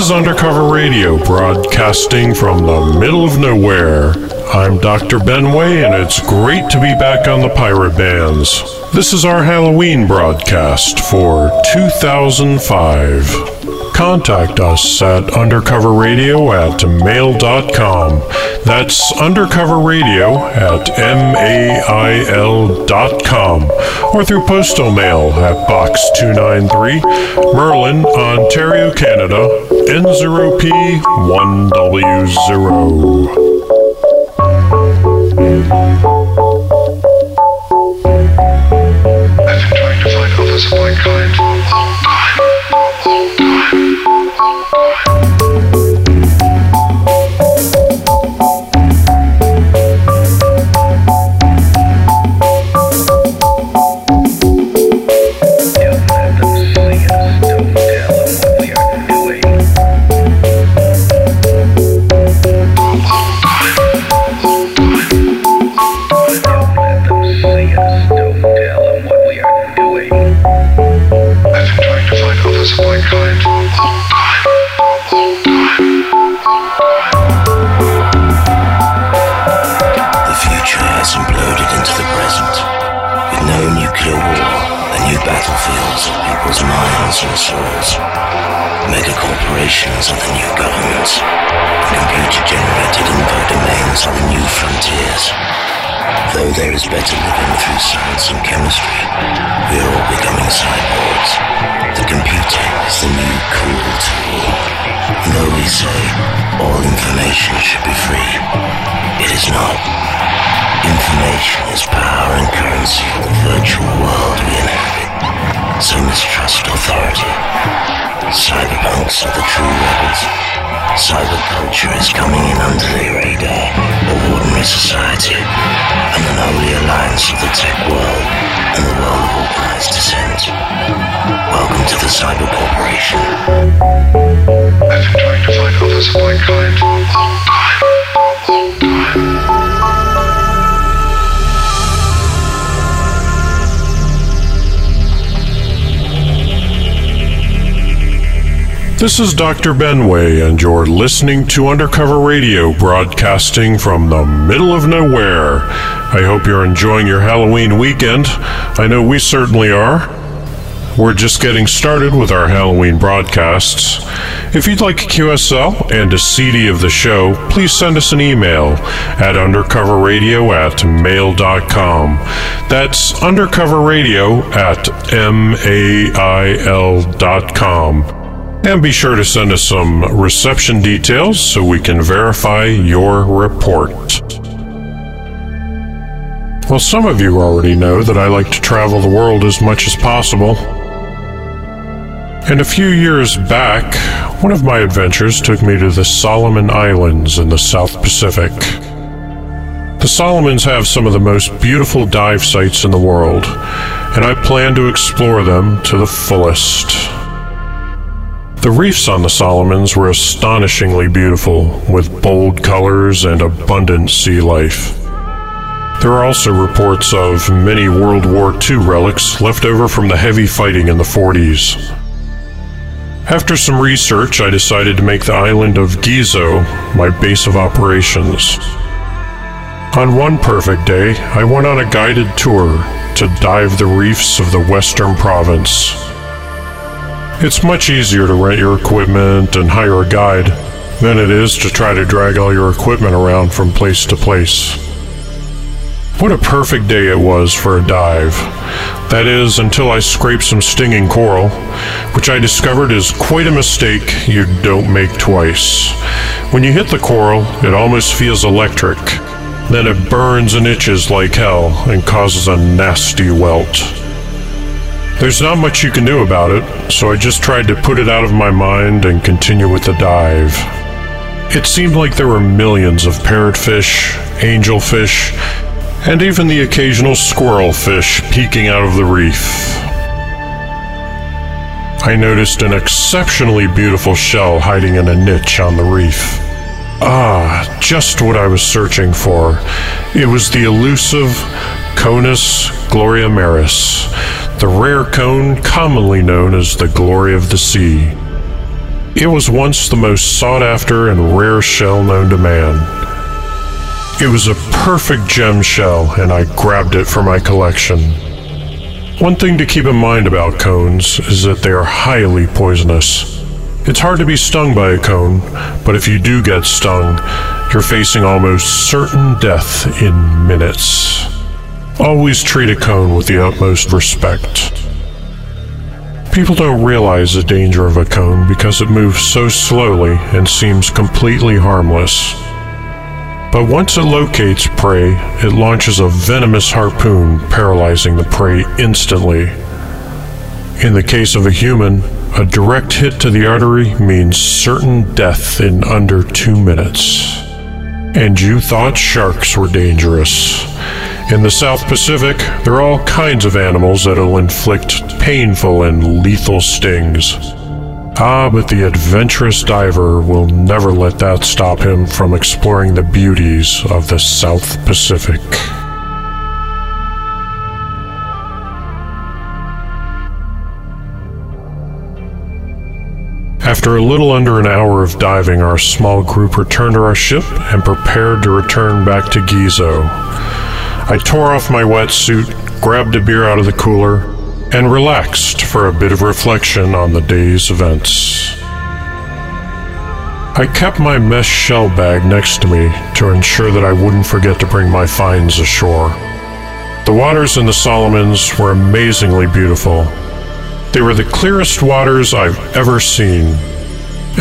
Is Undercover Radio, broadcasting from the middle of nowhere. I'm Dr. Benway, and it's great to be back on the Pirate Bands. This is our Halloween broadcast for 2005. Contact us at undercoverradio at mail.com. That's undercoverradio at mail.com. Or through postal mail at Box 293, Merlin, Ontario, Canada, N0P1W0. I've been trying to find others of my kind of my kind. The future has imploded into the present, with no nuclear war and new battlefields of people's minds and souls. Mega corporations are the new governments, and computer-generated info domains are the new frontiers. Though there is better living through science and chemistry, we are all becoming cyborgs. The computer is the new cool tool. Though we say all information should be free, it is not. Information is power and currency of the virtual world we inhabit. So mistrust authority. Cyberpunks are the true rebels. Cyberculture is coming in under the radar of ordinary society, and an unholy alliance of the tech world and the world of organized dissent. Welcome to the Cyber Corporation. I've been trying to find others of my kind This is Dr. Benway, and you're listening to Undercover Radio, broadcasting from the middle of nowhere. I hope you're enjoying your Halloween weekend. I know we certainly are. We're just getting started with our Halloween broadcasts. If you'd like a QSL and a CD of the show, please send us an email at undercoverradio at mail.com. That's undercoverradio at mail.com. And be sure to send us some reception details so we can verify your report. Well, some of you already know that I like to travel the world as much as possible. And a few years back, one of my adventures took me to the Solomon Islands in the South Pacific. The Solomons have some of the most beautiful dive sites in the world, and I plan to explore them to the fullest. The reefs on the Solomons were astonishingly beautiful, with bold colors and abundant sea life. There are also reports of many World War II relics left over from the heavy fighting in the 40s. After some research, I decided to make the island of Gizo my base of operations. On one perfect day, I went on a guided tour to dive the reefs of the Western Province. It's much easier to rent your equipment and hire a guide than it is to try to drag all your equipment around from place to place. What a perfect day it was for a dive. That is, until I scraped some stinging coral, which I discovered is quite a mistake you don't make twice. When you hit the coral, it almost feels electric. Then it burns and itches like hell and causes a nasty welt. There's not much you can do about it, so I just tried to put it out of my mind and continue with the dive. It seemed like there were millions of parrotfish, angelfish, and even the occasional squirrelfish peeking out of the reef. I noticed an exceptionally beautiful shell hiding in a niche on the reef. Ah, just what I was searching for. It was the elusive Conus gloriamaris, the rare cone commonly known as the glory of the sea. It was once the most sought after and rare shell known to man. It was a perfect gem shell, and I grabbed it for my collection. One thing to keep in mind about cones is that they are highly poisonous. It's hard to be stung by a cone, but if you do get stung, you're facing almost certain death in minutes. Always treat a cone with the utmost respect. People don't realize the danger of a cone because it moves so slowly and seems completely harmless. But once it locates prey, it launches a venomous harpoon, paralyzing the prey instantly. In the case of a human, a direct hit to the artery means certain death in under two minutes. And you thought sharks were dangerous. In the South Pacific, there are all kinds of animals that'll inflict painful and lethal stings. Ah, but the adventurous diver will never let that stop him from exploring the beauties of the South Pacific. After a little under an hour of diving, our small group returned to our ship and prepared to return back to Gizo. I tore off my wetsuit, grabbed a beer out of the cooler, and relaxed for a bit of reflection on the day's events. I kept my mesh shell bag next to me to ensure that I wouldn't forget to bring my finds ashore. The waters in the Solomons were amazingly beautiful. They were the clearest waters I've ever seen,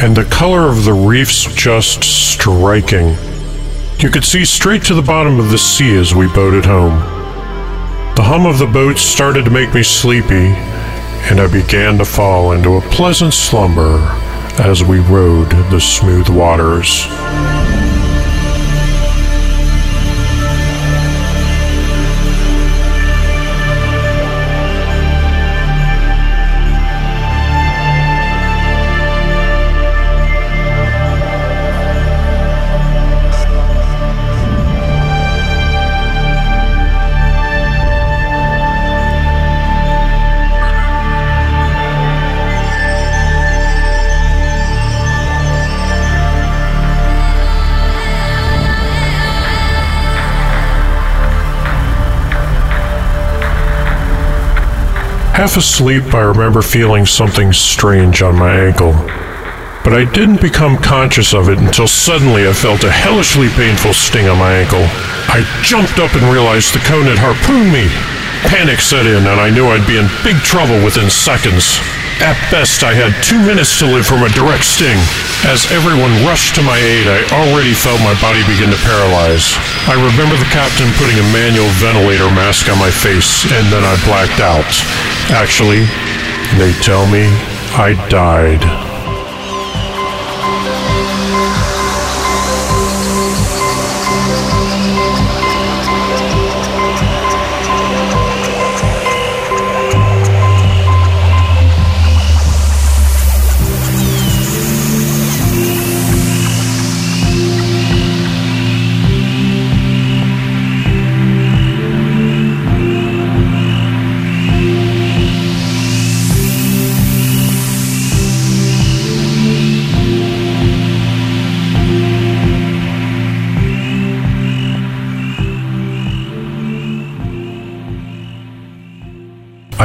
and the color of the reefs just striking. You could see straight to the bottom of the sea as we boated home. The hum of the boat started to make me sleepy, and I began to fall into a pleasant slumber as we rode the smooth waters. Half asleep, I remember feeling something strange on my ankle. But I didn't become conscious of it until suddenly I felt a hellishly painful sting on my ankle. I jumped up and realized the cone had harpooned me. Panic set in, and I knew I'd be in big trouble within seconds. At best, I had two minutes to live from a direct sting. As everyone rushed to my aid, I already felt my body begin to paralyze. I remember the captain putting a manual ventilator mask on my face, and then I blacked out. Actually, they tell me I died.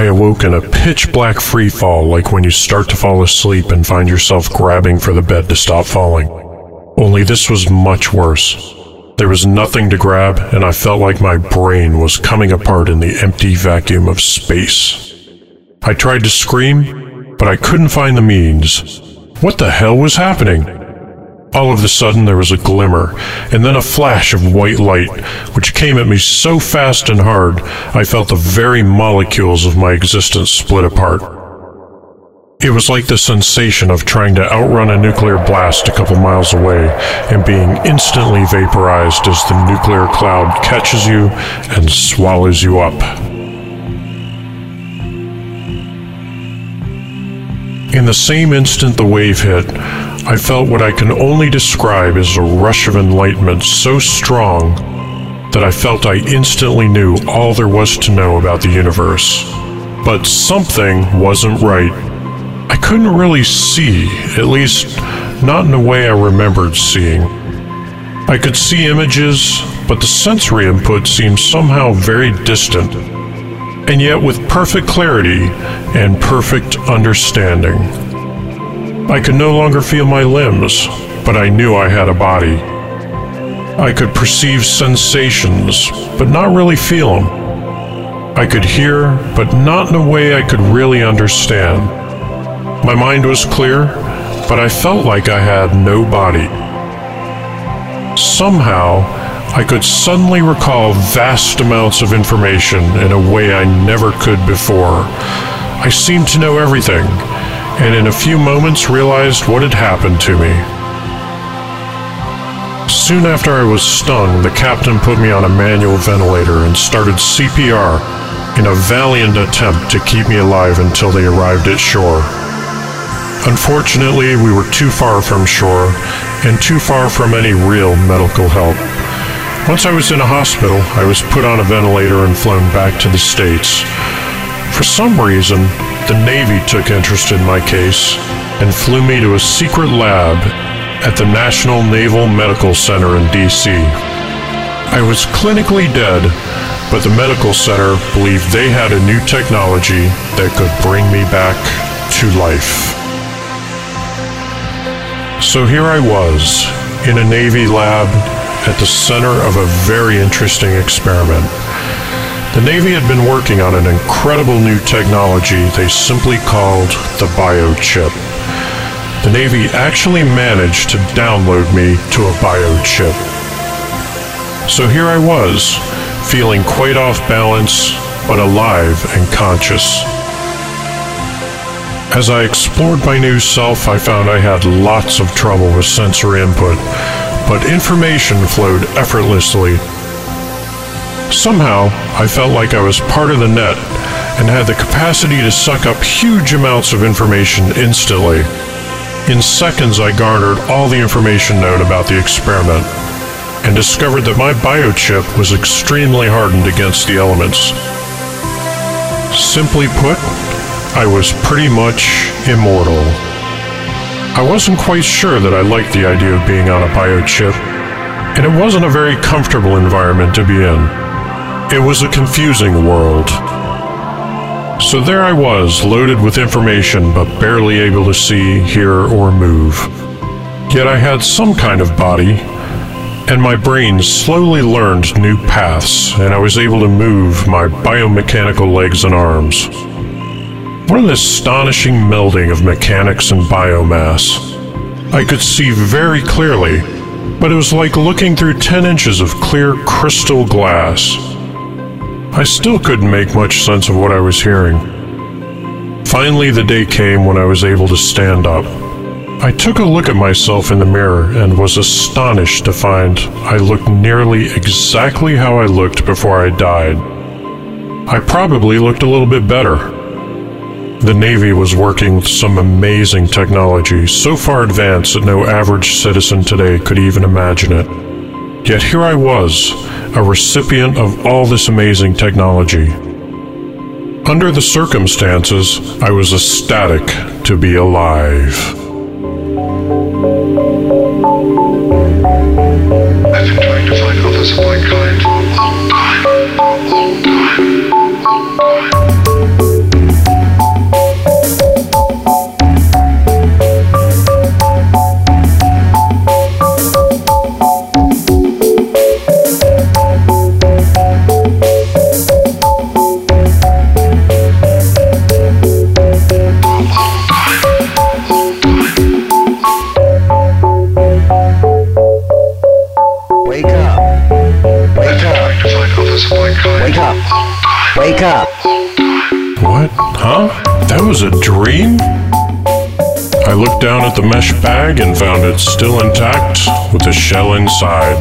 I awoke in a pitch black free fall, like when you start to fall asleep and find yourself grabbing for the bed to stop falling. Only this was much worse. There was nothing to grab, and I felt like my brain was coming apart in the empty vacuum of space. I tried to scream, but I couldn't find the means. What the hell was happening? All of a sudden, there was a glimmer, and then a flash of white light, which came at me so fast and hard, I felt the very molecules of my existence split apart. It was like the sensation of trying to outrun a nuclear blast a couple miles away and being instantly vaporized as the nuclear cloud catches you and swallows you up. In the same instant the wave hit, I felt what I can only describe as a rush of enlightenment so strong that I felt I instantly knew all there was to know about the universe. But something wasn't right. I couldn't really see, at least not in the way I remembered seeing. I could see images, but the sensory input seemed somehow very distant and yet with perfect clarity and perfect understanding. I could no longer feel my limbs, but I knew I had a body. I could perceive sensations, but not really feel them. I could hear, but not in a way I could really understand. My mind was clear, but I felt like I had no body. Somehow, I could suddenly recall vast amounts of information in a way I never could before. I seemed to know everything, and in a few moments realized what had happened to me. Soon after I was stung, the captain put me on a manual ventilator and started CPR in a valiant attempt to keep me alive until they arrived at shore. Unfortunately, we were too far from shore and too far from any real medical help. Once I was in a hospital, I was put on a ventilator and flown back to the States. For some reason, the Navy took interest in my case and flew me to a secret lab at the National Naval Medical Center in D.C. I was clinically dead, but the medical center believed they had a new technology that could bring me back to life. So here I was, in a Navy lab at the center of a very interesting experiment. The Navy had been working on an incredible new technology they simply called the biochip. The Navy actually managed to download me to a biochip. So here I was, feeling quite off balance, but alive and conscious. As I explored my new self, I found I had lots of trouble with sensory input but information flowed effortlessly. Somehow, I felt like I was part of the net and had the capacity to suck up huge amounts of information instantly. In seconds, I garnered all the information known about the experiment and discovered that my biochip was extremely hardened against the elements. Simply put, I was pretty much immortal. I wasn't quite sure that I liked the idea of being on a biochip, and it wasn't a very comfortable environment to be in. It was a confusing world. So there I was, loaded with information, but barely able to see, hear, or move. Yet I had some kind of body, and my brain slowly learned new paths, and I was able to move my biomechanical legs and arms. What an astonishing melding of mechanics and biomass. I could see very clearly, but it was like looking through 10 inches of clear crystal glass. I still couldn't make much sense of what I was hearing. Finally, the day came when I was able to stand up. I took a look at myself in the mirror and was astonished to find I looked nearly exactly how I looked before I died. I probably looked a little bit better. The Navy was working with some amazing technology, so far advanced that no average citizen today could even imagine it. Yet here I was, a recipient of all this amazing technology. Under the circumstances, I was ecstatic to be alive. I've been trying to find others of my kind Wake up. Wake up. What? Huh? That was a dream? I looked down at the mesh bag and found it still intact with the shell inside.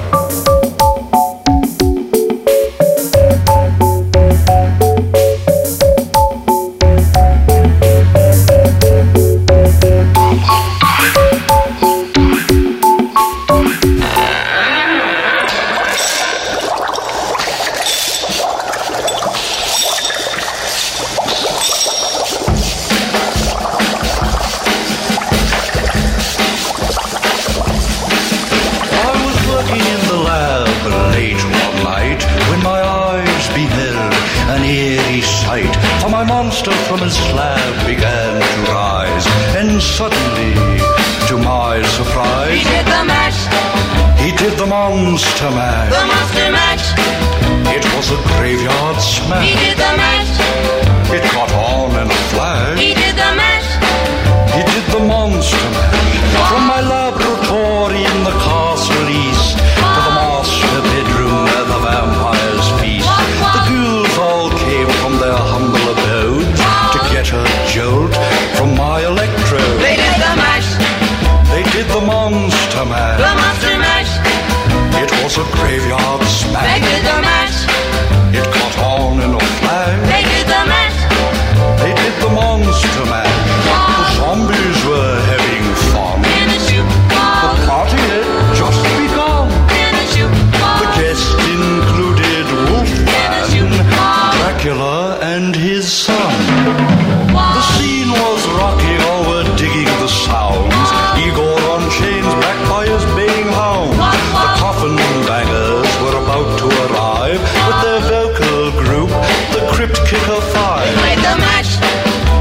Kicker Five. Played the mash,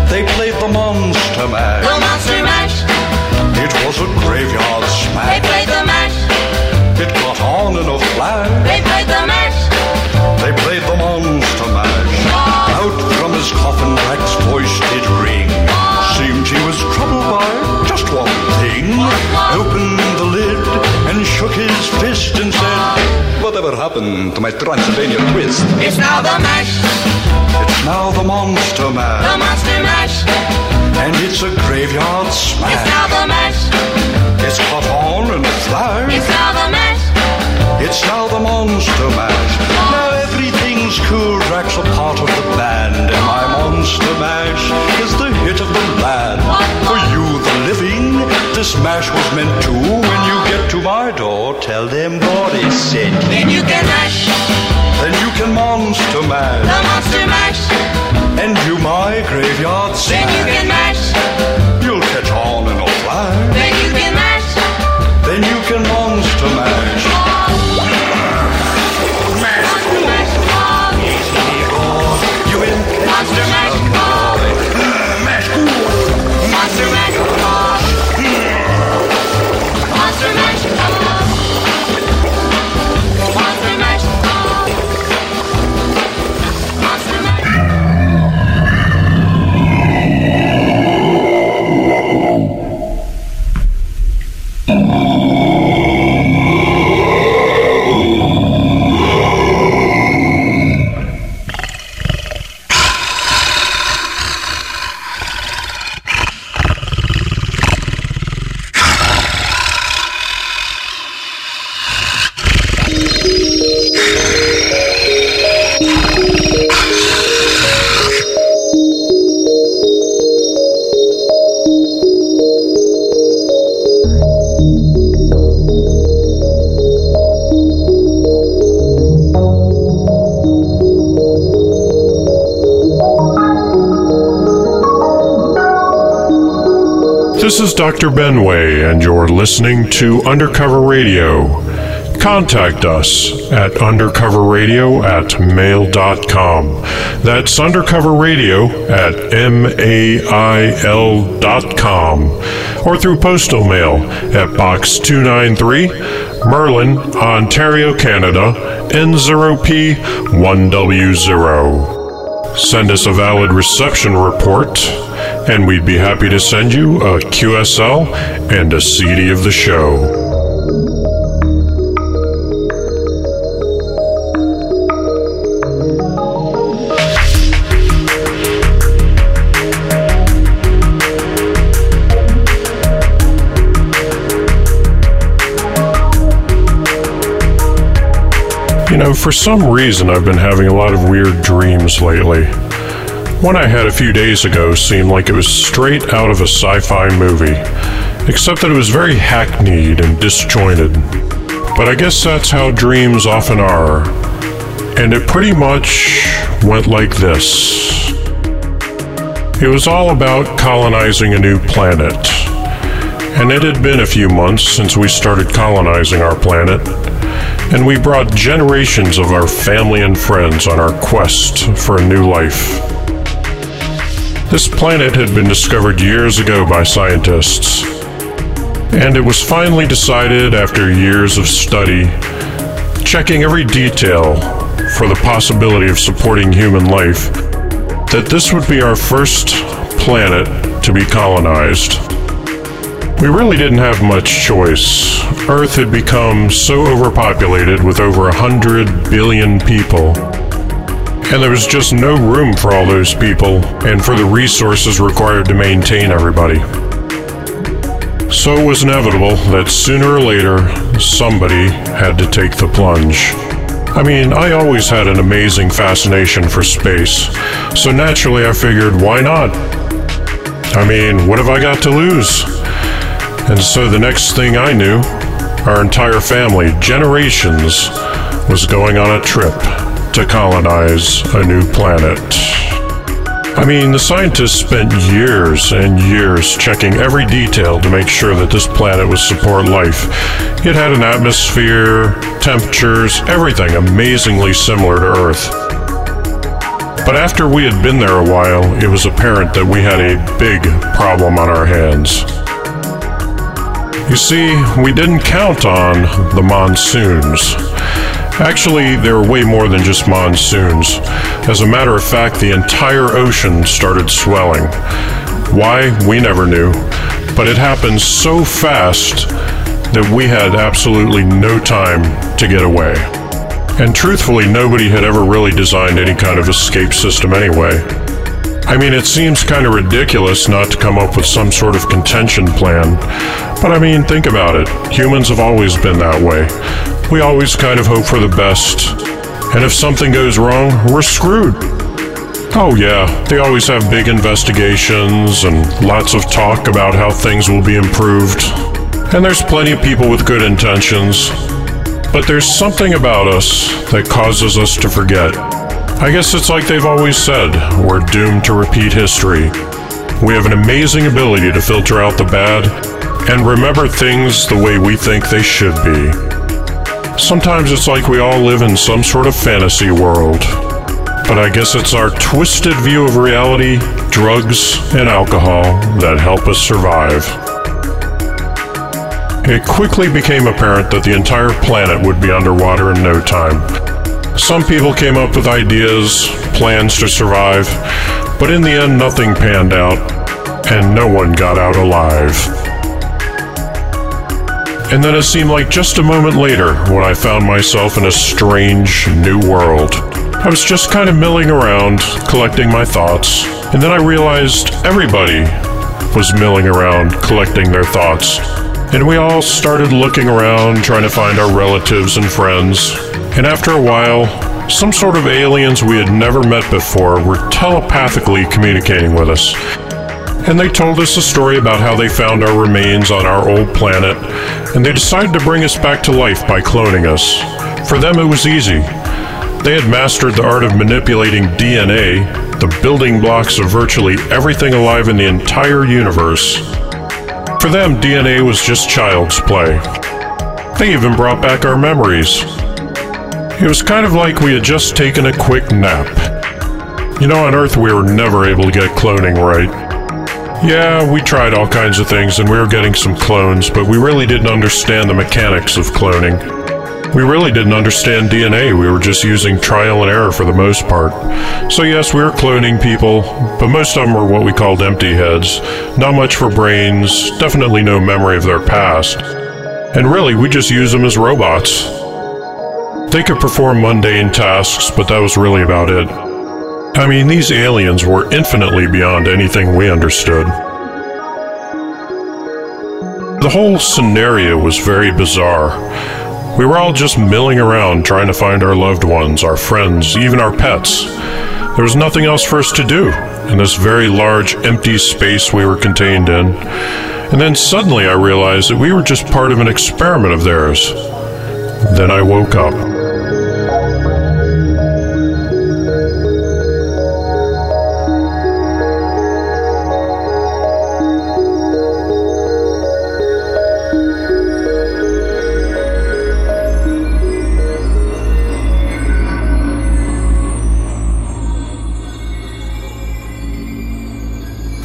They played the Monster the monster mash. It was a graveyard smash. They played the mash, It got on in a flash. they played the mash. They played the Monster Mash. Out from his coffin, Drac's voice did ring. Seemed he was troubled by just one thing. Opened the lid and shook his fist and said, Whatever happened to my Transylvania twist? It's now the mash, now the Monster Mash. the monster mash. And it's a graveyard smash. It's now the mash, It's caught on and a flash. it's now the mash. It's now the Monster Mash. Now everything's cool. Drac's a part of the band, and my Monster Mash is the hit of the land. For you, the living, this mash was meant to. When you get to my door, tell them Boris said. Then you can mash, Then you can Monster Mash, the monster mash. and you my graveyard Then you can mash, You'll catch on in a flash. then you can mash. Then you can Monster Mash. Monster mash, You in? monster mash, Mash. Dr. Benway, and you're listening to Undercover Radio. Contact us at undercoverradio at mail.com. That's undercoverradio at M-A-I-L dot com. Or through postal mail at Box 293, Merlin, Ontario, Canada, N0P1W0. Send us a valid reception report, and we'd be happy to send you a QSL and a CD of the show. You know, for some reason, I've been having a lot of weird dreams lately. One I had a few days ago seemed like it was straight out of a sci fi movie, except that it was very hackneyed and disjointed. But I guess that's how dreams often are. And it pretty much went like this it was all about colonizing a new planet. And it had been a few months since we started colonizing our planet, and we brought generations of our family and friends on our quest for a new life. This planet had been discovered years ago by scientists, and it was finally decided after years of study, checking every detail for the possibility of supporting human life, that this would be our first planet to be colonized. We really didn't have much choice. Earth had become so overpopulated with over a hundred billion people. And there was just no room for all those people and for the resources required to maintain everybody. So it was inevitable that sooner or later, somebody had to take the plunge. I mean, I always had an amazing fascination for space, so naturally I figured, why not? I mean, what have I got to lose? And so the next thing I knew, our entire family, generations, was going on a trip to colonize a new planet. I mean, the scientists spent years and years checking every detail to make sure that this planet would support life. It had an atmosphere, temperatures, everything amazingly similar to Earth. But after we had been there a while, it was apparent that we had a big problem on our hands. You see, we didn't count on the monsoons. Actually, there were way more than just monsoons. As a matter of fact, the entire ocean started swelling. Why, we never knew. But it happened so fast that we had absolutely no time to get away. And truthfully, nobody had ever really designed any kind of escape system anyway. I mean, it seems kind of ridiculous not to come up with some sort of contention plan. But I mean, think about it. Humans have always been that way. We always kind of hope for the best. And if something goes wrong, we're screwed. Oh, yeah, they always have big investigations and lots of talk about how things will be improved. And there's plenty of people with good intentions. But there's something about us that causes us to forget. I guess it's like they've always said we're doomed to repeat history. We have an amazing ability to filter out the bad and remember things the way we think they should be. Sometimes it's like we all live in some sort of fantasy world. But I guess it's our twisted view of reality, drugs, and alcohol that help us survive. It quickly became apparent that the entire planet would be underwater in no time. Some people came up with ideas, plans to survive, but in the end, nothing panned out, and no one got out alive. And then it seemed like just a moment later when I found myself in a strange new world. I was just kind of milling around, collecting my thoughts, and then I realized everybody was milling around, collecting their thoughts. And we all started looking around, trying to find our relatives and friends. And after a while, some sort of aliens we had never met before were telepathically communicating with us. And they told us a story about how they found our remains on our old planet, and they decided to bring us back to life by cloning us. For them, it was easy. They had mastered the art of manipulating DNA, the building blocks of virtually everything alive in the entire universe. For them, DNA was just child's play. They even brought back our memories. It was kind of like we had just taken a quick nap. You know, on Earth, we were never able to get cloning right. Yeah, we tried all kinds of things and we were getting some clones, but we really didn't understand the mechanics of cloning. We really didn't understand DNA, we were just using trial and error for the most part. So, yes, we were cloning people, but most of them were what we called empty heads. Not much for brains, definitely no memory of their past. And really, we just used them as robots. They could perform mundane tasks, but that was really about it. I mean, these aliens were infinitely beyond anything we understood. The whole scenario was very bizarre. We were all just milling around trying to find our loved ones, our friends, even our pets. There was nothing else for us to do in this very large, empty space we were contained in. And then suddenly I realized that we were just part of an experiment of theirs. Then I woke up.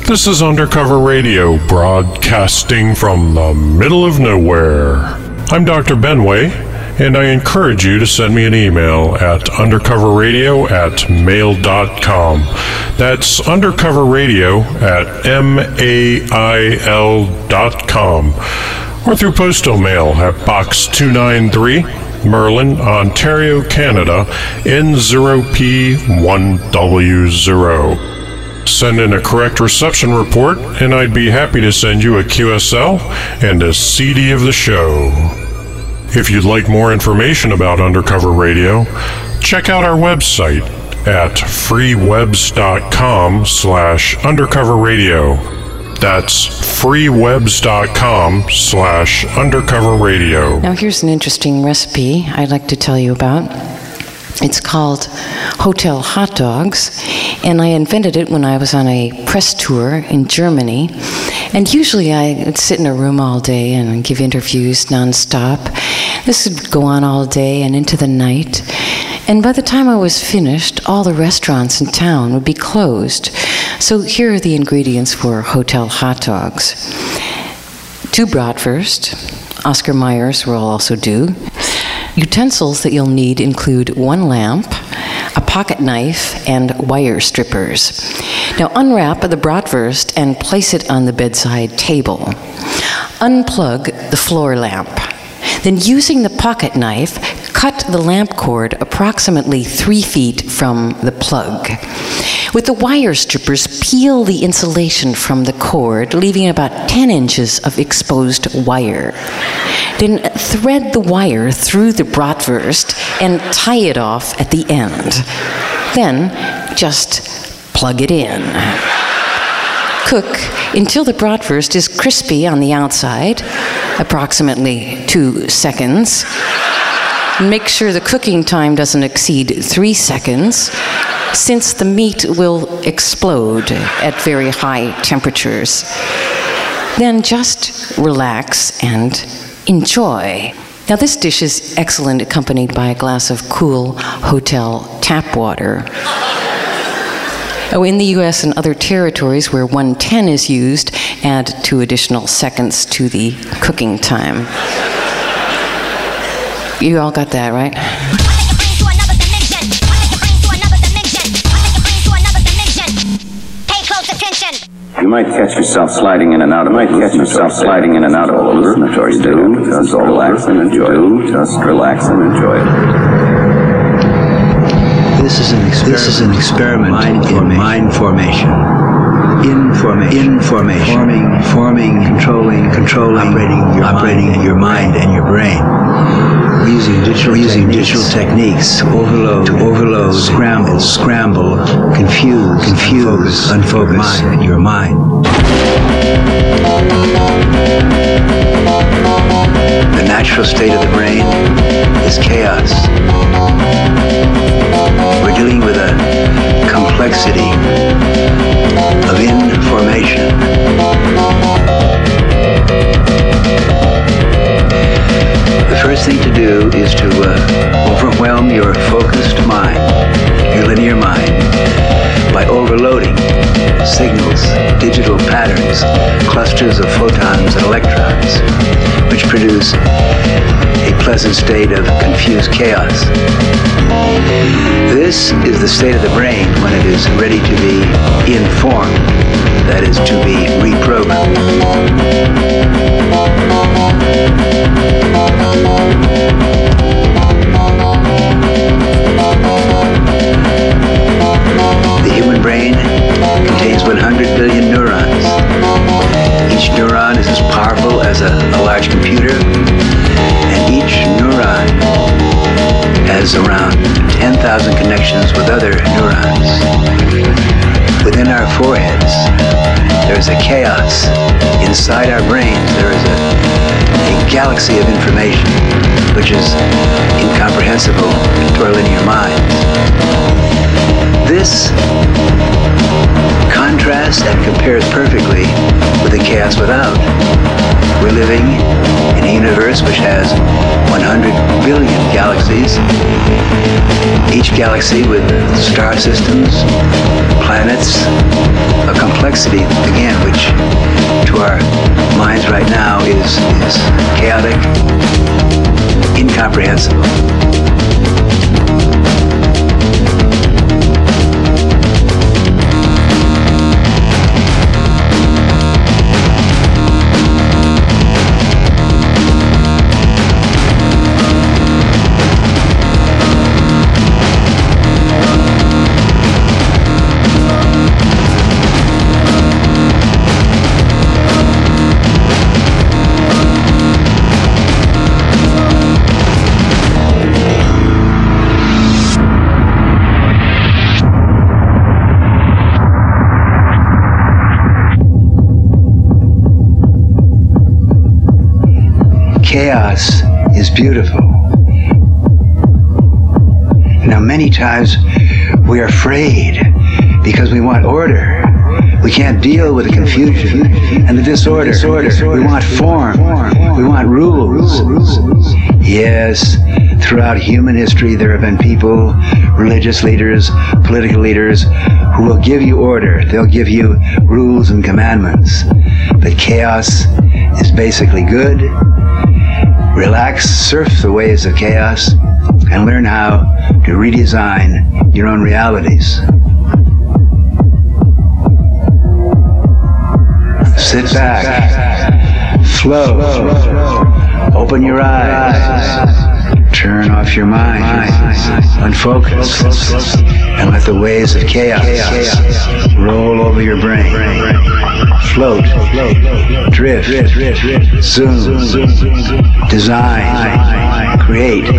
This is Undercover Radio, broadcasting from the middle of nowhere. I'm Dr. Benway, and I encourage you to send me an email at undercoverradio at mail.com. That's undercoverradio at M-A-I-L dot com. Or through postal mail at Box 293, Merlin, Ontario, Canada, N0P1W0. Send in a correct reception report, and I'd be happy to send you a QSL and a CD of the show. If you'd like more information about Undercover Radio, check out our website at freewebs.com slash undercoverradio. That's freewebs.com slash undercoverradio. Now, here's an interesting recipe I'd like to tell you about. It's called Hotel Hot Dogs, and I invented it when I was on a press tour in Germany. And usually I would sit in a room all day and give interviews nonstop. This would go on all day and into the night. And by the time I was finished, all the restaurants in town would be closed. So here are the ingredients for Hotel Hot Dogs two bratwurst, Oscar Mayers will also do. Utensils that you'll need include one lamp, a pocket knife, and wire strippers. Now unwrap the bratwurst and place it on the bedside table. Unplug the floor lamp. Then, using the pocket knife, cut the lamp cord approximately three feet from the plug. With the wire strippers, peel the insulation from the cord, leaving about 10 inches of exposed wire. Then thread the wire through the bratwurst and tie it off at the end. Then just plug it in. Cook until the bratwurst is crispy on the outside, approximately two seconds. Make sure the cooking time doesn't exceed three seconds, since the meat will explode at very high temperatures. Then just relax and enjoy. Now, this dish is excellent accompanied by a glass of cool hotel tap water. Oh, in the US and other territories where 110 is used, add two additional seconds to the cooking time. You all got that, right? You might catch yourself sliding in and out of. You might catch yourself sliding in and out of a hallucinatory. Do just relax and enjoy. Do just relax and enjoy it. This is an experiment, this is an experiment mind in mind formation. Information. Information. Forming, forming, controlling, controlling, operating your, operating mind, your mind and your brain. Using digital, using techniques, digital techniques to overload, to overload, scramble, scramble, confuse, confuse, unfocus, unfocus mind, your mind. The natural state of the brain is chaos. Dealing with a complexity of information. The first thing to do is to uh, overwhelm your focused mind, your linear mind, by overloading signals, digital patterns, clusters of photons and electrons, which produce a pleasant state of confused chaos. This is the state of the brain when it is ready to be informed, that is, to be reprogrammed. neuron is as powerful as a, a large computer, and each neuron has around 10,000 connections with other neurons within our foreheads there is a chaos. Inside our brains, there is a, a galaxy of information which is incomprehensible to our linear minds. This contrasts and compares perfectly with the chaos without. We're living in a universe which has 100 billion galaxies, each galaxy with star systems, planets, a complexity, again, which to our minds right now is, is chaotic, incomprehensible. Chaos is beautiful. Now, many times we're afraid because we want order. We can't deal with the confusion and the disorder. We want form. We want rules. Yes, throughout human history, there have been people, religious leaders, political leaders, who will give you order. They'll give you rules and commandments. But chaos is basically good relax, surf the waves of chaos, and learn how to redesign your own realities. Sit back, flow, open your eyes, turn off your mind, unfocus, and let the waves of chaos roll over your brain. Float, drift, zoom, design, create,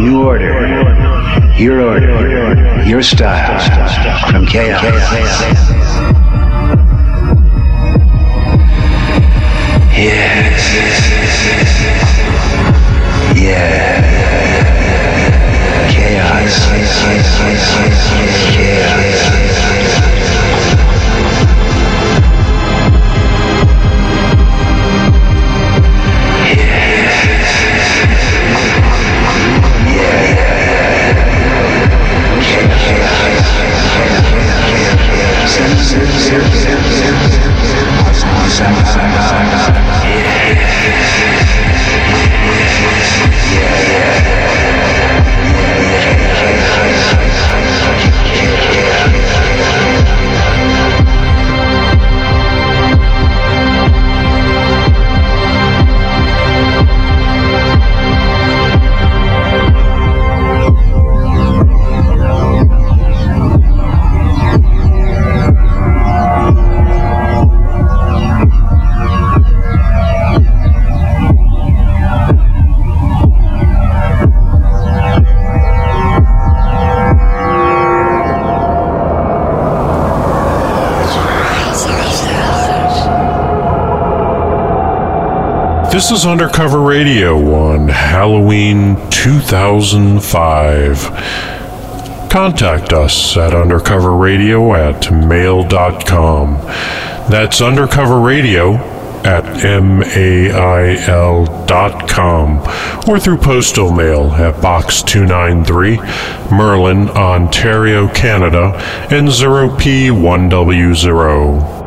new order, your order, your style, from chaos. Yes. Yeah. Chaos. Chaos. This is Undercover Radio on Halloween 2005. Contact us at undercoverradio at mail.com. That's undercoverradio at mail.com or through postal mail at Box 293, Merlin, Ontario, Canada, N0P1W0.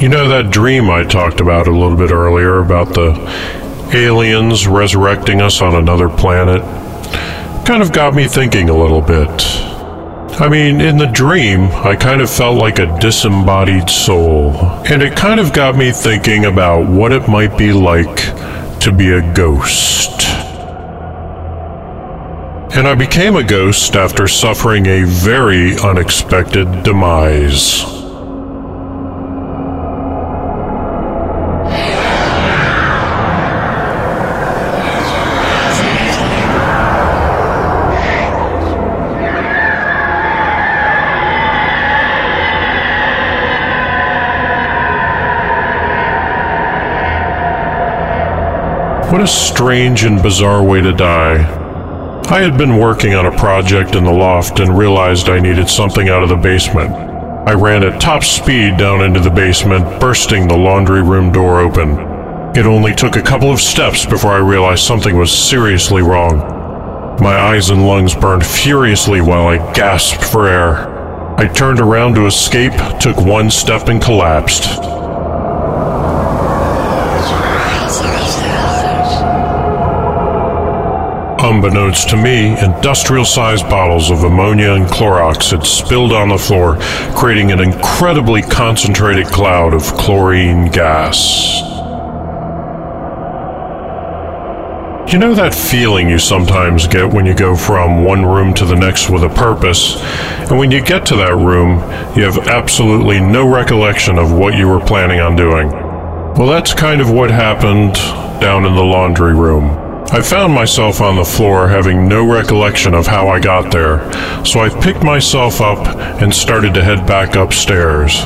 You know that dream I talked about a little bit earlier about the aliens resurrecting us on another planet? Kind of got me thinking a little bit. I mean, in the dream, I kind of felt like a disembodied soul, and it kind of got me thinking about what it might be like to be a ghost. And I became a ghost after suffering a very unexpected demise. What a strange and bizarre way to die. I had been working on a project in the loft and realized I needed something out of the basement. I ran at top speed down into the basement, bursting the laundry room door open. It only took a couple of steps before I realized something was seriously wrong. My eyes and lungs burned furiously while I gasped for air. I turned around to escape, took one step, and collapsed. Unbeknownst to me, industrial sized bottles of ammonia and Clorox had spilled on the floor, creating an incredibly concentrated cloud of chlorine gas. You know that feeling you sometimes get when you go from one room to the next with a purpose, and when you get to that room, you have absolutely no recollection of what you were planning on doing? Well, that's kind of what happened down in the laundry room. I found myself on the floor having no recollection of how I got there, so I picked myself up and started to head back upstairs.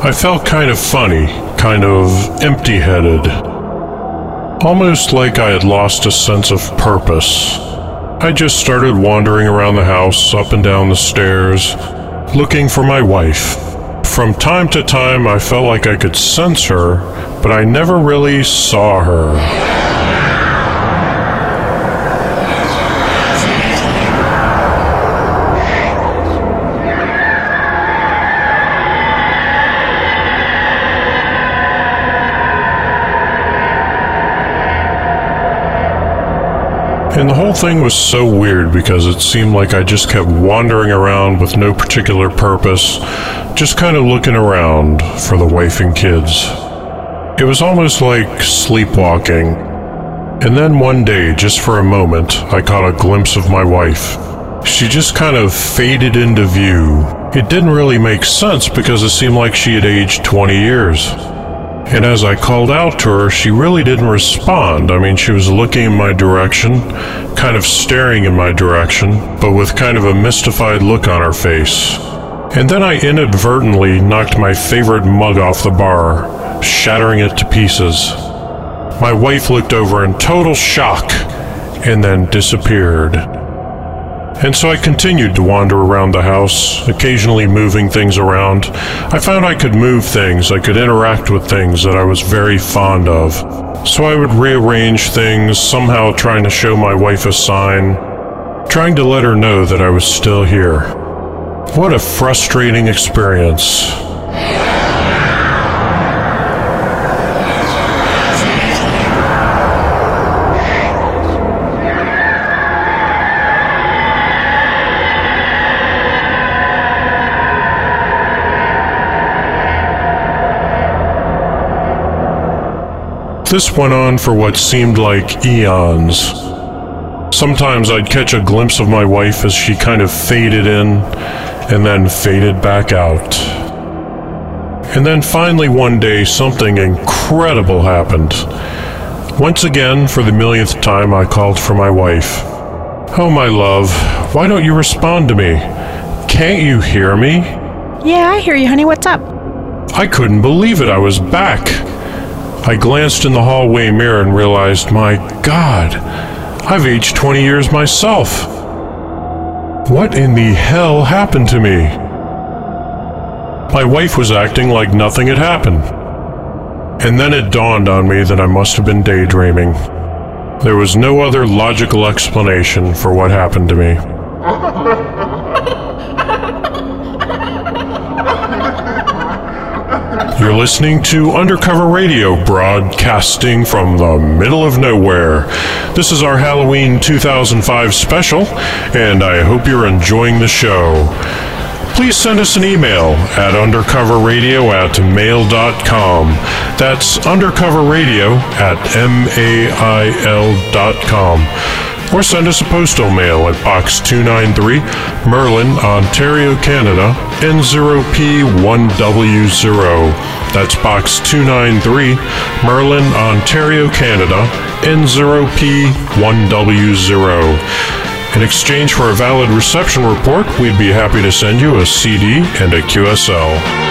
I felt kind of funny, kind of empty headed. Almost like I had lost a sense of purpose. I just started wandering around the house, up and down the stairs, looking for my wife. From time to time, I felt like I could sense her, but I never really saw her. And the whole thing was so weird because it seemed like I just kept wandering around with no particular purpose, just kind of looking around for the wife and kids. It was almost like sleepwalking. And then one day, just for a moment, I caught a glimpse of my wife. She just kind of faded into view. It didn't really make sense because it seemed like she had aged 20 years. And as I called out to her, she really didn't respond. I mean, she was looking in my direction, kind of staring in my direction, but with kind of a mystified look on her face. And then I inadvertently knocked my favorite mug off the bar, shattering it to pieces. My wife looked over in total shock and then disappeared. And so I continued to wander around the house, occasionally moving things around. I found I could move things, I could interact with things that I was very fond of. So I would rearrange things, somehow trying to show my wife a sign, trying to let her know that I was still here. What a frustrating experience. This went on for what seemed like eons. Sometimes I'd catch a glimpse of my wife as she kind of faded in and then faded back out. And then finally one day something incredible happened. Once again, for the millionth time, I called for my wife. Oh, my love, why don't you respond to me? Can't you hear me? Yeah, I hear you, honey. What's up? I couldn't believe it. I was back. I glanced in the hallway mirror and realized, my God, I've aged 20 years myself. What in the hell happened to me? My wife was acting like nothing had happened. And then it dawned on me that I must have been daydreaming. There was no other logical explanation for what happened to me. You're listening to Undercover Radio, broadcasting from the middle of nowhere. This is our Halloween 2005 special, and I hope you're enjoying the show. Please send us an email at undercoverradio at mail.com. That's undercoverradio at mail.com or send us a postal mail at Box 293, Merlin, Ontario, Canada, N0P1W0. That's Box 293, Merlin, Ontario, Canada, N0P1W0. In exchange for a valid reception report, we'd be happy to send you a CD and a QSL.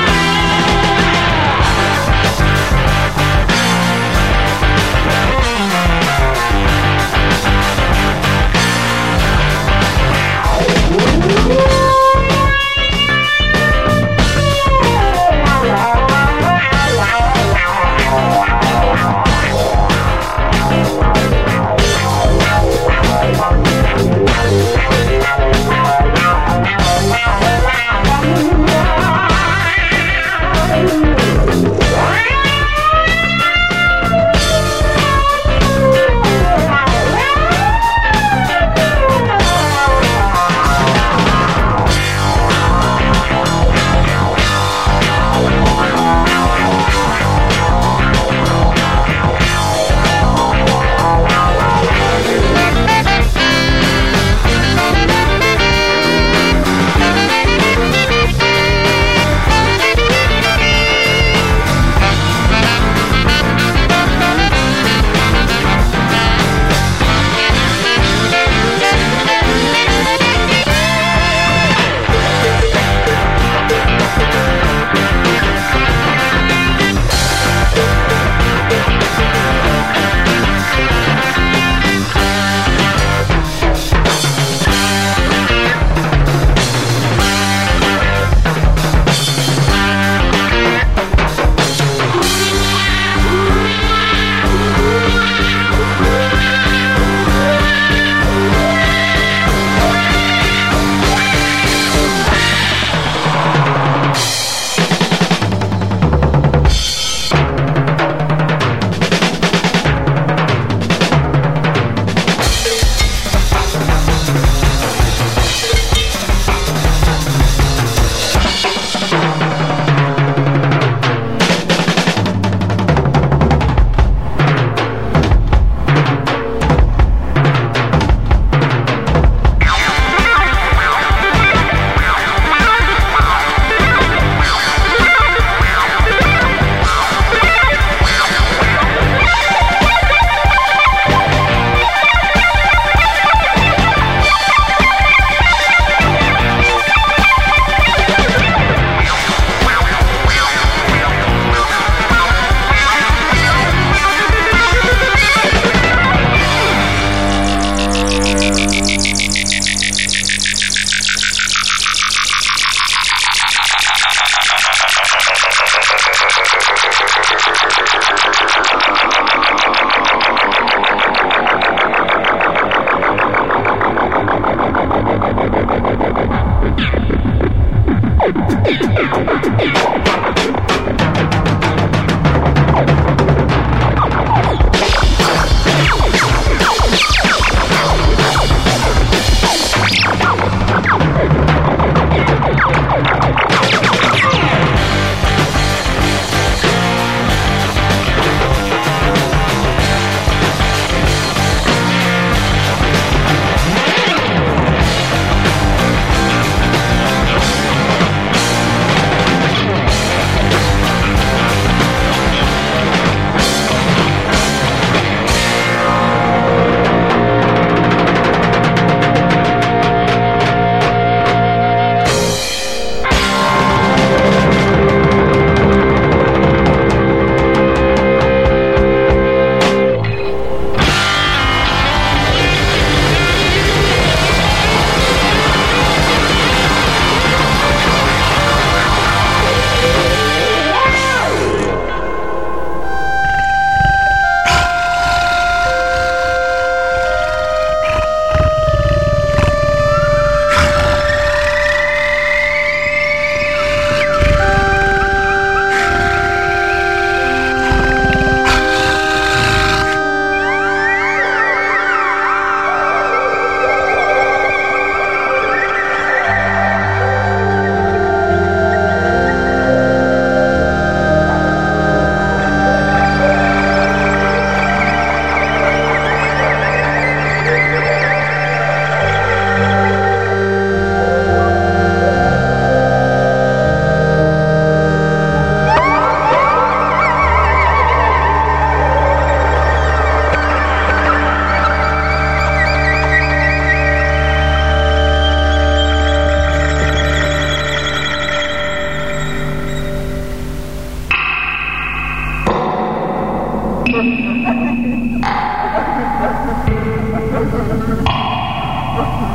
Ha ha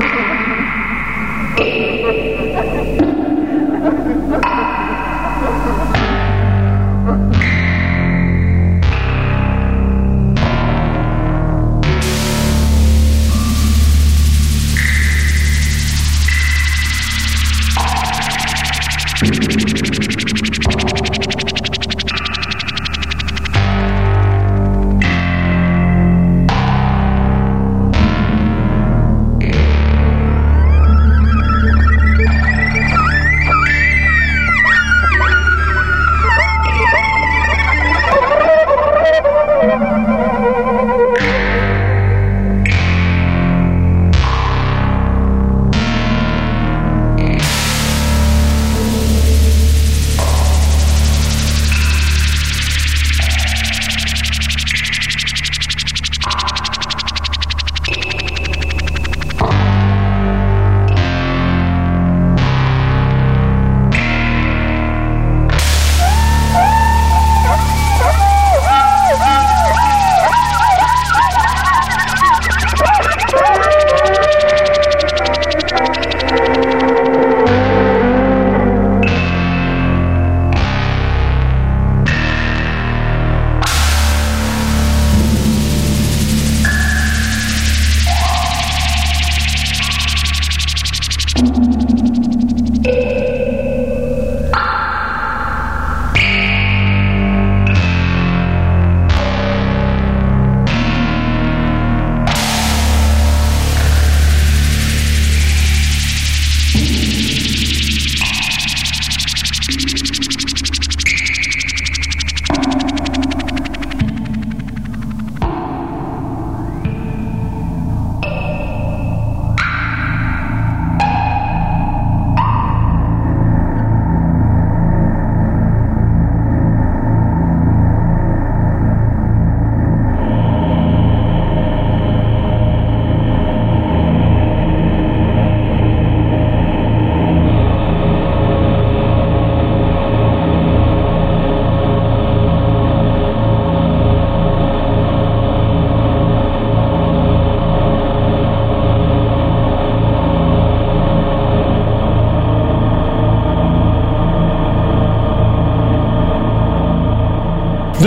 ha.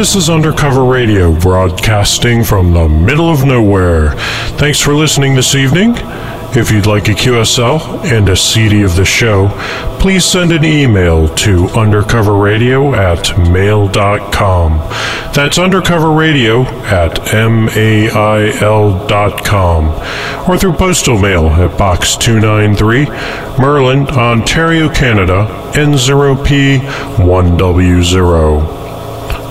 This is Undercover Radio, broadcasting from the middle of nowhere. Thanks for listening this evening. If you'd like a QSL and a CD of the show, please send an email to undercoverradio at mail.com. That's undercoverradio at mail.com. Or through postal mail at Box 293, Merlin, Ontario, Canada, N0P1W0.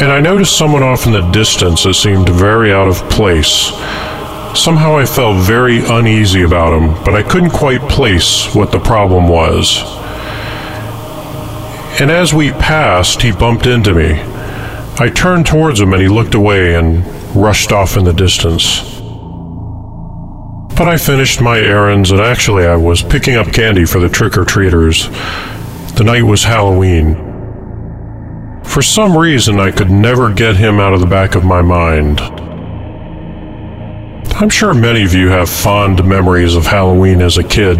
And I noticed someone off in the distance that seemed very out of place. Somehow I felt very uneasy about him, but I couldn't quite place what the problem was. And as we passed, he bumped into me. I turned towards him and he looked away and rushed off in the distance. But I finished my errands and actually I was picking up candy for the trick or treaters. The night was Halloween. For some reason, I could never get him out of the back of my mind. I'm sure many of you have fond memories of Halloween as a kid.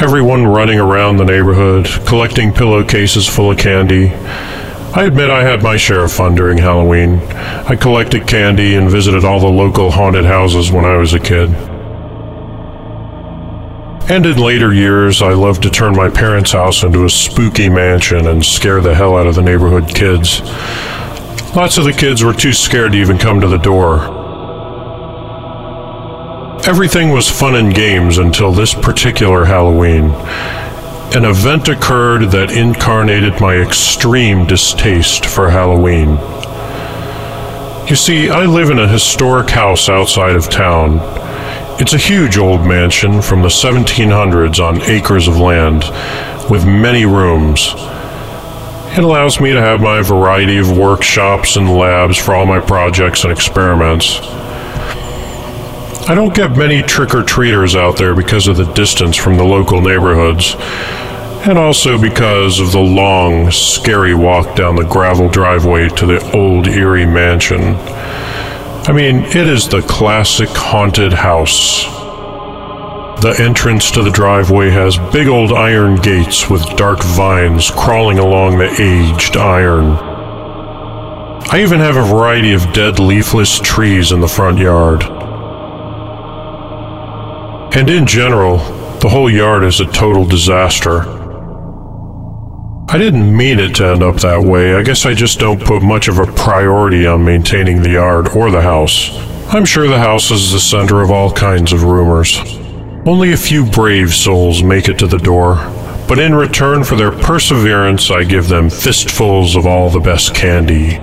Everyone running around the neighborhood, collecting pillowcases full of candy. I admit I had my share of fun during Halloween. I collected candy and visited all the local haunted houses when I was a kid. And in later years, I loved to turn my parents' house into a spooky mansion and scare the hell out of the neighborhood kids. Lots of the kids were too scared to even come to the door. Everything was fun and games until this particular Halloween. An event occurred that incarnated my extreme distaste for Halloween. You see, I live in a historic house outside of town. It's a huge old mansion from the 1700s on acres of land with many rooms. It allows me to have my variety of workshops and labs for all my projects and experiments. I don't get many trick or treaters out there because of the distance from the local neighborhoods. and also because of the long, scary walk down the gravel driveway to the old eerie mansion. I mean, it is the classic haunted house. The entrance to the driveway has big old iron gates with dark vines crawling along the aged iron. I even have a variety of dead leafless trees in the front yard. And in general, the whole yard is a total disaster. I didn't mean it to end up that way. I guess I just don't put much of a priority on maintaining the yard or the house. I'm sure the house is the center of all kinds of rumors. Only a few brave souls make it to the door, but in return for their perseverance, I give them fistfuls of all the best candy.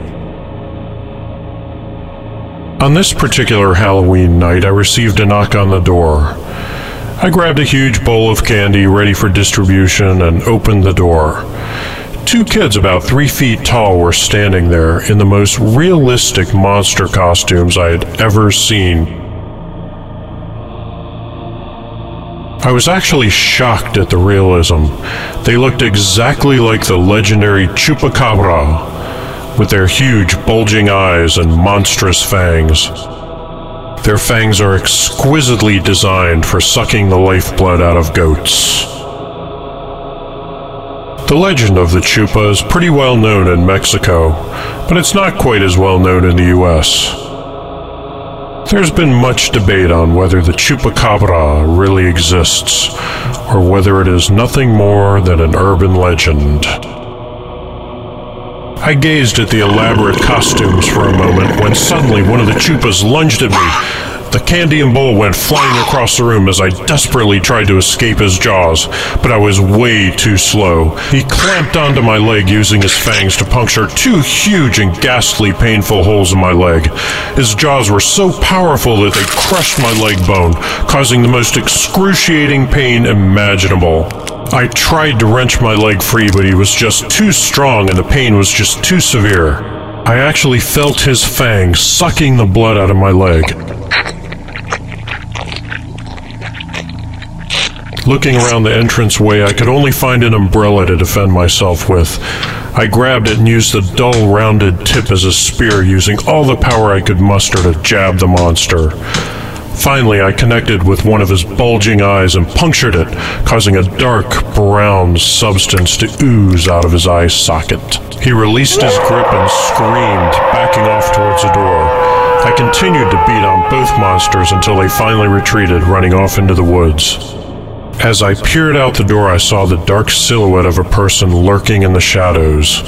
On this particular Halloween night, I received a knock on the door. I grabbed a huge bowl of candy ready for distribution and opened the door. Two kids about three feet tall were standing there in the most realistic monster costumes I had ever seen. I was actually shocked at the realism. They looked exactly like the legendary Chupacabra, with their huge bulging eyes and monstrous fangs. Their fangs are exquisitely designed for sucking the lifeblood out of goats. The legend of the Chupa is pretty well known in Mexico, but it's not quite as well known in the US. There's been much debate on whether the chupacabra really exists, or whether it is nothing more than an urban legend. I gazed at the elaborate costumes for a moment when suddenly one of the chupas lunged at me. The candy and bowl went flying across the room as I desperately tried to escape his jaws, but I was way too slow. He clamped onto my leg using his fangs to puncture two huge and ghastly painful holes in my leg. His jaws were so powerful that they crushed my leg bone, causing the most excruciating pain imaginable. I tried to wrench my leg free, but he was just too strong and the pain was just too severe. I actually felt his fangs sucking the blood out of my leg. Looking around the entranceway, I could only find an umbrella to defend myself with. I grabbed it and used the dull, rounded tip as a spear, using all the power I could muster to jab the monster. Finally, I connected with one of his bulging eyes and punctured it, causing a dark brown substance to ooze out of his eye socket. He released his grip and screamed, backing off towards the door. I continued to beat on both monsters until they finally retreated, running off into the woods. As I peered out the door, I saw the dark silhouette of a person lurking in the shadows.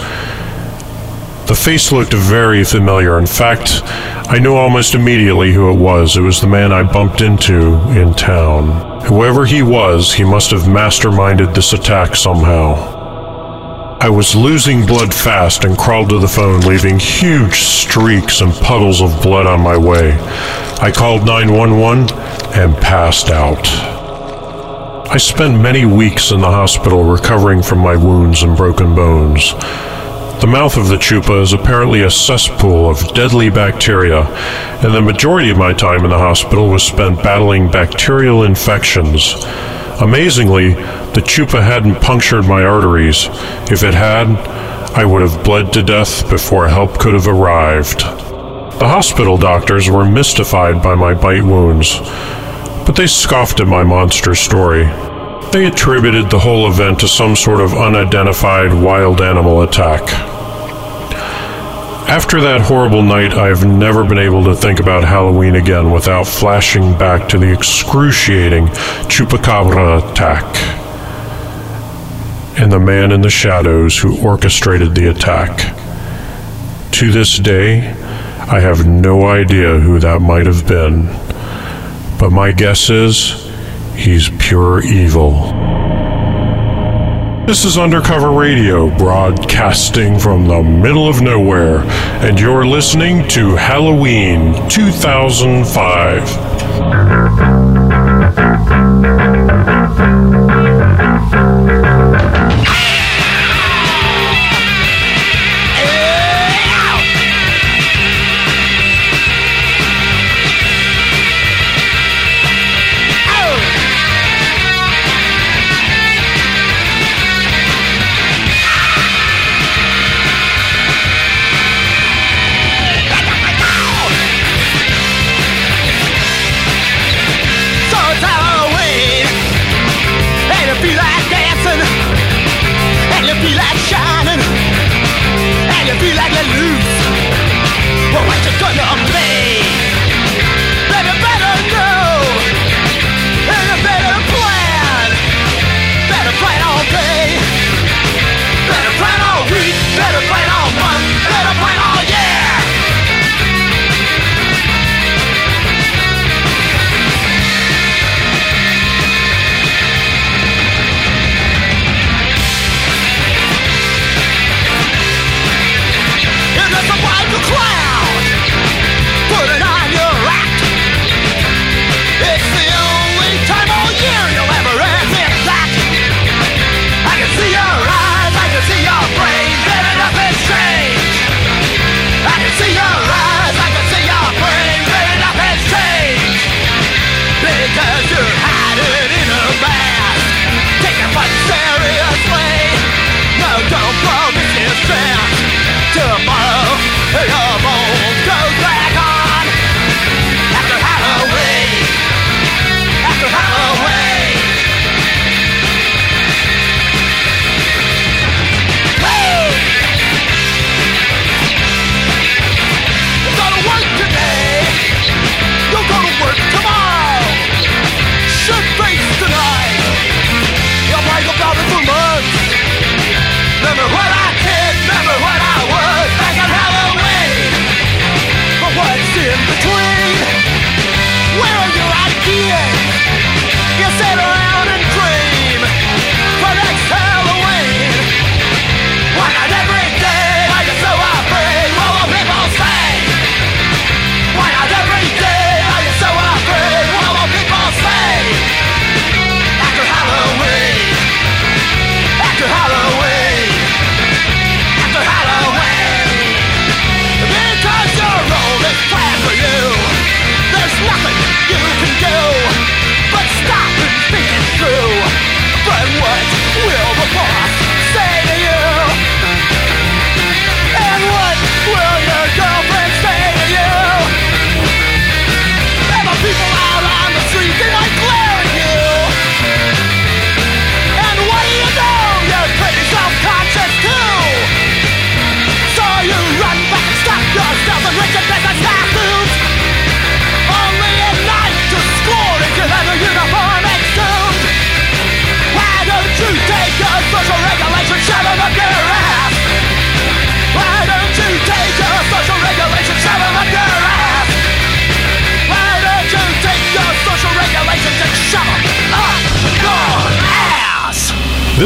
The face looked very familiar. In fact, I knew almost immediately who it was. It was the man I bumped into in town. Whoever he was, he must have masterminded this attack somehow. I was losing blood fast and crawled to the phone, leaving huge streaks and puddles of blood on my way. I called 911 and passed out. I spent many weeks in the hospital recovering from my wounds and broken bones. The mouth of the chupa is apparently a cesspool of deadly bacteria, and the majority of my time in the hospital was spent battling bacterial infections. Amazingly, the chupa hadn't punctured my arteries. If it had, I would have bled to death before help could have arrived. The hospital doctors were mystified by my bite wounds but they scoffed at my monster story. They attributed the whole event to some sort of unidentified wild animal attack. After that horrible night, I've never been able to think about Halloween again without flashing back to the excruciating Chupacabra attack and the man in the shadows who orchestrated the attack. To this day, I have no idea who that might have been but my guess is he's pure evil. This is Undercover Radio, broadcasting from the middle of nowhere, and you're listening to Halloween 2005.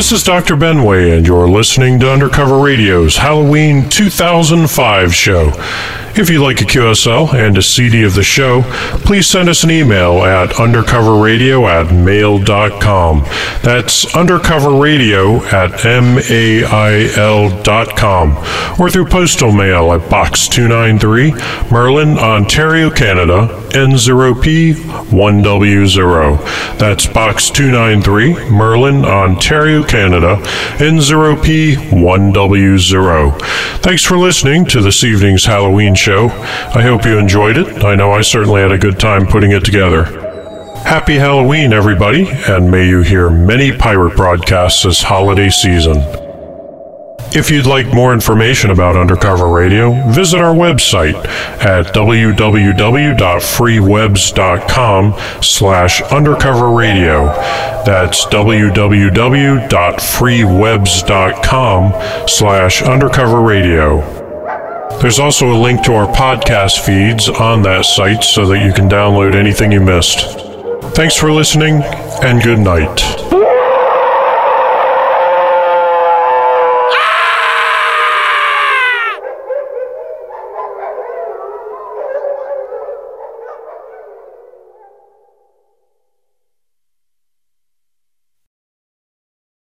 This is Dr. Benway, and you're listening to Undercover Radio's Halloween 2005 show. If you'd like a QSL and a CD of the show, please send us an email at undercoverradio at mail.com. That's undercoverradio at mail.com. Or through postal mail at Box 293, Merlin, Ontario, Canada, N0P1W0. That's Box 293, Merlin, Ontario, Canada, N0P1W0. Thanks for listening to this evening's Halloween show. I hope you enjoyed it. I know I certainly had a good time putting it together. Happy Halloween, everybody, and may you hear many pirate broadcasts this holiday season. If you'd like more information about Undercover Radio, visit our website at www.freewebs.com slash undercoverradio. That's www.freewebs.com slash undercoverradio. There's also a link to our podcast feeds on that site so that you can download anything you missed. Thanks for listening, and good night.